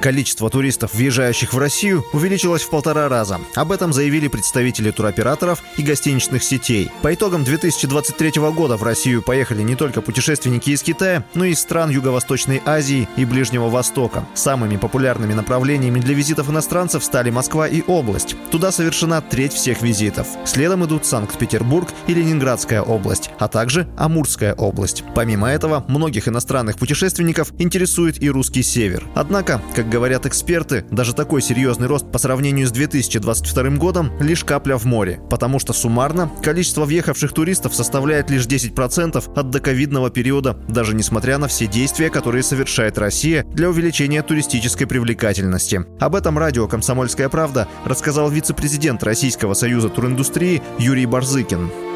Количество туристов, въезжающих в Россию, увеличилось в полтора раза. Об этом заявили представители туроператоров и гостиничных сетей. По итогам 2023 года в Россию поехали не только путешественники из Китая, но и из стран Юго-Восточной Азии и Ближнего Востока. Самыми популярными направлениями для визитов иностранцев стали Москва и область. Туда совершена треть всех визитов. Следом идут Санкт-Петербург и Ленинградская область, а также Амурская область. Помимо этого, многих иностранных путешественников интересует и русский север. Однако, как говорят эксперты, даже такой серьезный рост по сравнению с 2022 годом лишь капля в море, потому что суммарно количество въехавших туристов составляет лишь 10% от доковидного периода, даже несмотря на все действия, которые совершает Россия для увеличения туристической привлекательности. Об этом радио «Комсомольская правда» рассказал вице-президент Российского союза туриндустрии Юрий Барзыкин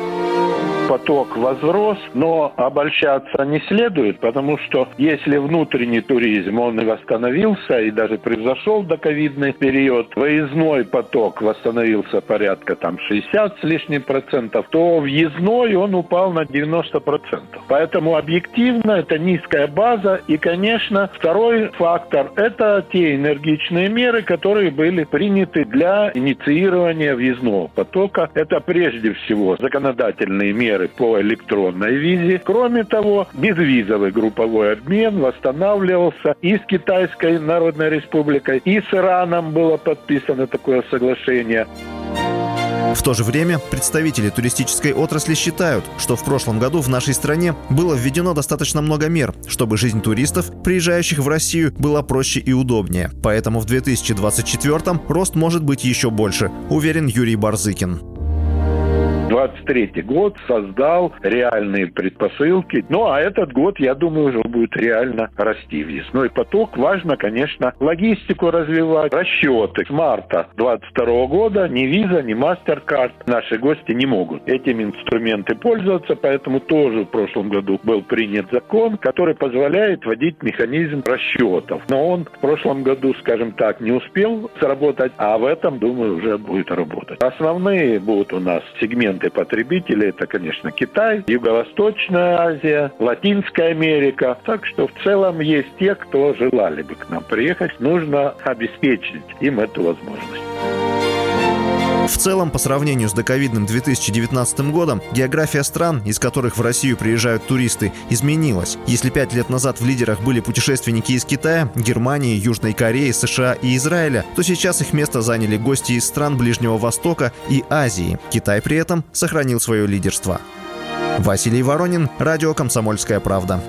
поток возрос, но обольщаться не следует, потому что если внутренний туризм, он и восстановился, и даже превзошел доковидный период, выездной поток восстановился порядка там 60 с лишним процентов, то въездной он упал на 90 процентов. Поэтому объективно это низкая база. И, конечно, второй фактор – это те энергичные меры, которые были приняты для инициирования въездного потока. Это прежде всего законодательные меры меры по электронной визе. Кроме того, безвизовый групповой обмен восстанавливался и с Китайской Народной Республикой, и с Ираном было подписано такое соглашение. В то же время представители туристической отрасли считают, что в прошлом году в нашей стране было введено достаточно много мер, чтобы жизнь туристов, приезжающих в Россию, была проще и удобнее. Поэтому в 2024 рост может быть еще больше, уверен Юрий Барзыкин. 23 год создал реальные предпосылки. Ну, а этот год, я думаю, уже будет реально расти. Весной поток. Важно, конечно, логистику развивать, расчеты. С марта 22 года ни виза, ни мастер-карт наши гости не могут этим инструменты пользоваться, поэтому тоже в прошлом году был принят закон, который позволяет вводить механизм расчетов. Но он в прошлом году, скажем так, не успел сработать, а в этом, думаю, уже будет работать. Основные будут у нас сегменты сегменты потребителей это, конечно, Китай, Юго-Восточная Азия, Латинская Америка. Так что в целом есть те, кто желали бы к нам приехать. Нужно обеспечить им эту возможность. В целом, по сравнению с доковидным 2019 годом, география стран, из которых в Россию приезжают туристы, изменилась. Если пять лет назад в лидерах были путешественники из Китая, Германии, Южной Кореи, США и Израиля, то сейчас их место заняли гости из стран Ближнего Востока и Азии. Китай при этом сохранил свое лидерство. Василий Воронин, Радио «Комсомольская правда».